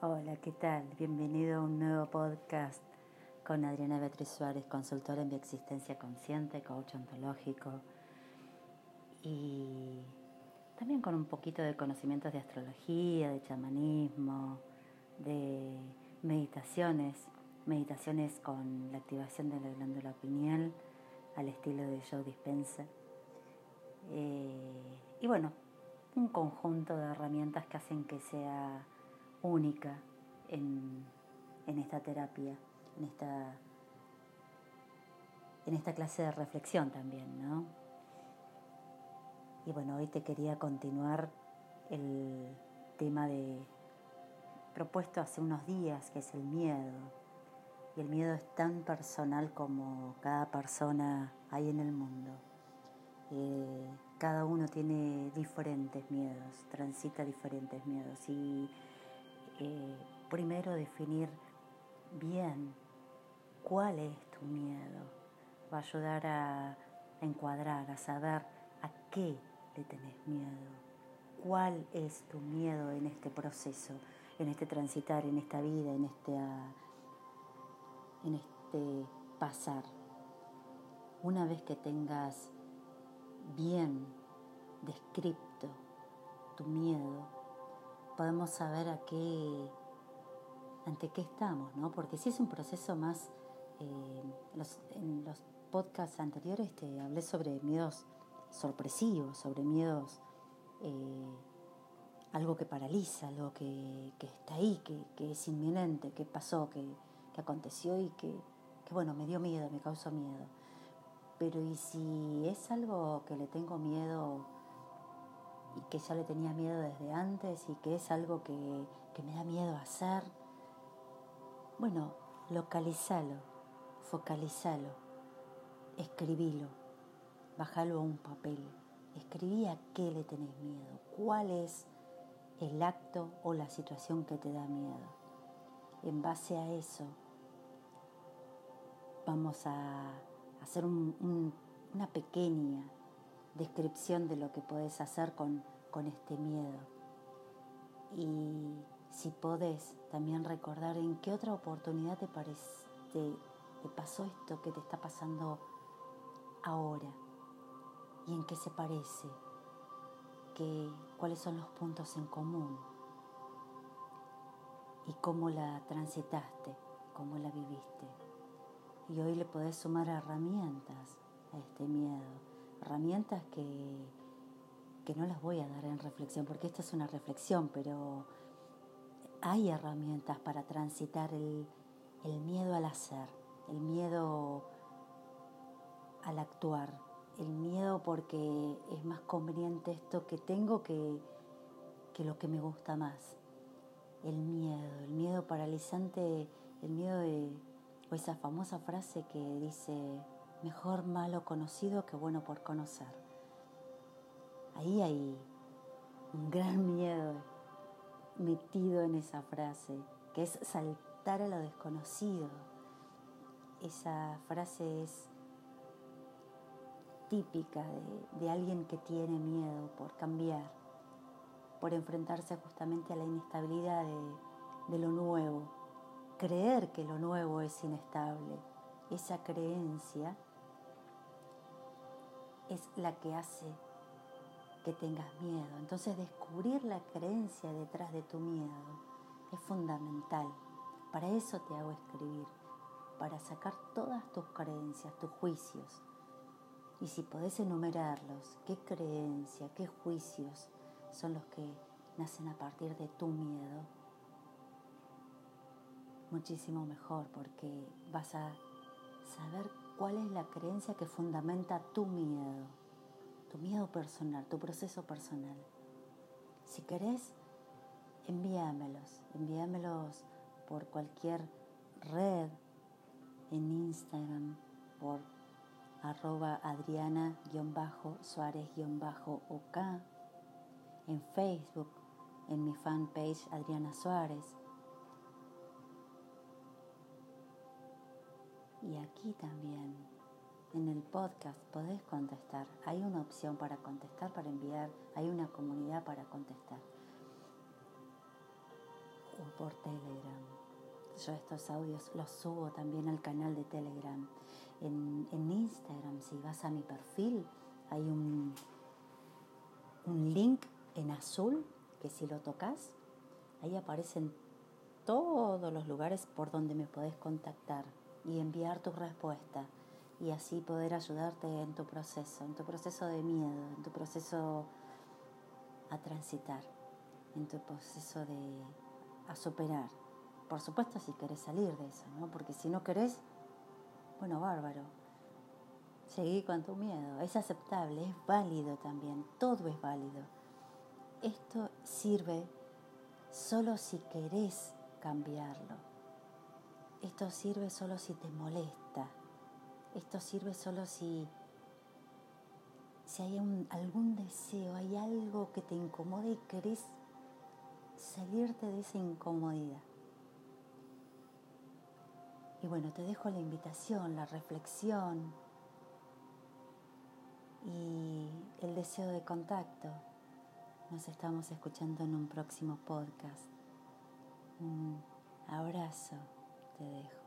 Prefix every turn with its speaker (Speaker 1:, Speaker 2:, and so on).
Speaker 1: Hola, ¿qué tal? Bienvenido a un nuevo podcast con Adriana Beatriz Suárez, consultora en bioexistencia consciente, coach ontológico y también con un poquito de conocimientos de astrología, de chamanismo, de meditaciones, meditaciones con la activación de la glándula pineal al estilo de Joe Dispenza. Eh, y bueno, un conjunto de herramientas que hacen que sea única en, esta terapia, en esta, en esta clase de reflexión también, ¿no? Y bueno, hoy te quería continuar el tema de propuesto hace unos días, que es el miedo. Y el miedo es tan personal como cada persona hay en el mundo. Eh, cada uno tiene diferentes miedos, transita diferentes miedos. Y eh, primero definir bien cuál es tu miedo. Va a ayudar a, encuadrar, a saber a qué le tenés miedo. ¿Cuál es tu miedo en este proceso, en este transitar, en esta vida, en este, en este pasar? Una vez que tengas bien descrito tu miedo, podemos saber a qué, ante qué estamos, ¿no? Porque si es un proceso más, eh, en los podcasts anteriores te hablé sobre miedos sorpresivos, sobre miedos, eh, algo que paraliza, algo que, está ahí, que, es inminente, que pasó, que, aconteció y que, que, bueno, me dio miedo, me causó miedo. Pero ¿y si es algo que le tengo miedo que ya le tenía miedo desde antes y que es algo que, me da miedo hacer. Bueno, localizalo, focalizalo, escribilo, bájalo a un papel. Escribí a qué le tenés miedo, cuál es el acto o la situación que te da miedo. En base a eso, vamos a hacer una pequeña descripción de lo que podés hacer con, este miedo. Y si podés también recordar en qué otra oportunidad te, pasó esto que te está pasando ahora y en qué se parece, que, cuáles son los puntos en común y cómo la transitaste, cómo la viviste. Y hoy le podés sumar herramientas a este miedo herramientas que, que no las voy a dar en reflexión, porque esta es una reflexión, pero hay herramientas para transitar el, miedo al hacer, el miedo al actuar, el miedo porque es más conveniente esto que tengo que, que lo que me gusta más. El miedo, el miedo paralizante, el miedo de, o esa famosa frase que dice, Mejor malo conocido que bueno por conocer. Ahí hay un gran miedo metido en esa frase, que es saltar a lo desconocido. Esa frase es típica de, alguien que tiene miedo por cambiar, por enfrentarse justamente a la inestabilidad de lo nuevo, creer que lo nuevo es inestable. Esa creencia es la que hace que tengas miedo. Entonces descubrir la creencia detrás de tu miedo es fundamental. Para eso te hago escribir, para sacar todas tus creencias, tus juicios. Y si podés enumerarlos, qué creencia, qué juicios son los que nacen a partir de tu miedo, muchísimo mejor porque vas a saber cuál es la creencia que fundamenta tu miedo, tu miedo personal, tu proceso personal. Si querés, envíamelos, envíamelos por cualquier red, en Instagram, por arroba adriana-suárez-ok, en Facebook, en mi fanpage Adriana Suárez, Y aquí también, en el podcast, podés contestar. Hay una opción para contestar, para enviar, hay una comunidad para contestar. o por Telegram. Yo estos audios los subo también al canal de Telegram. En, en Instagram, si vas a mi perfil, hay un, un link en azul que si lo tocas, ahí aparecen todos los lugares por donde me podés contactar y enviar tu respuesta y así poder ayudarte en tu proceso, en tu proceso de miedo, en tu proceso a transitar, en tu proceso de a superar. Por supuesto si querés salir de eso, ¿no? Porque si no querés, bueno, bárbaro. Seguí con tu miedo, es aceptable, es válido también, todo es válido. Esto sirve solo si querés cambiarlo. Esto sirve solo si te molesta. Esto sirve solo si, si hay algún deseo, hay algo que te incomode y querés salirte de esa incomodidad. Y bueno, te dejo la invitación, la reflexión y el deseo de contacto. Nos estamos escuchando en un próximo podcast. Un abrazo te dejo.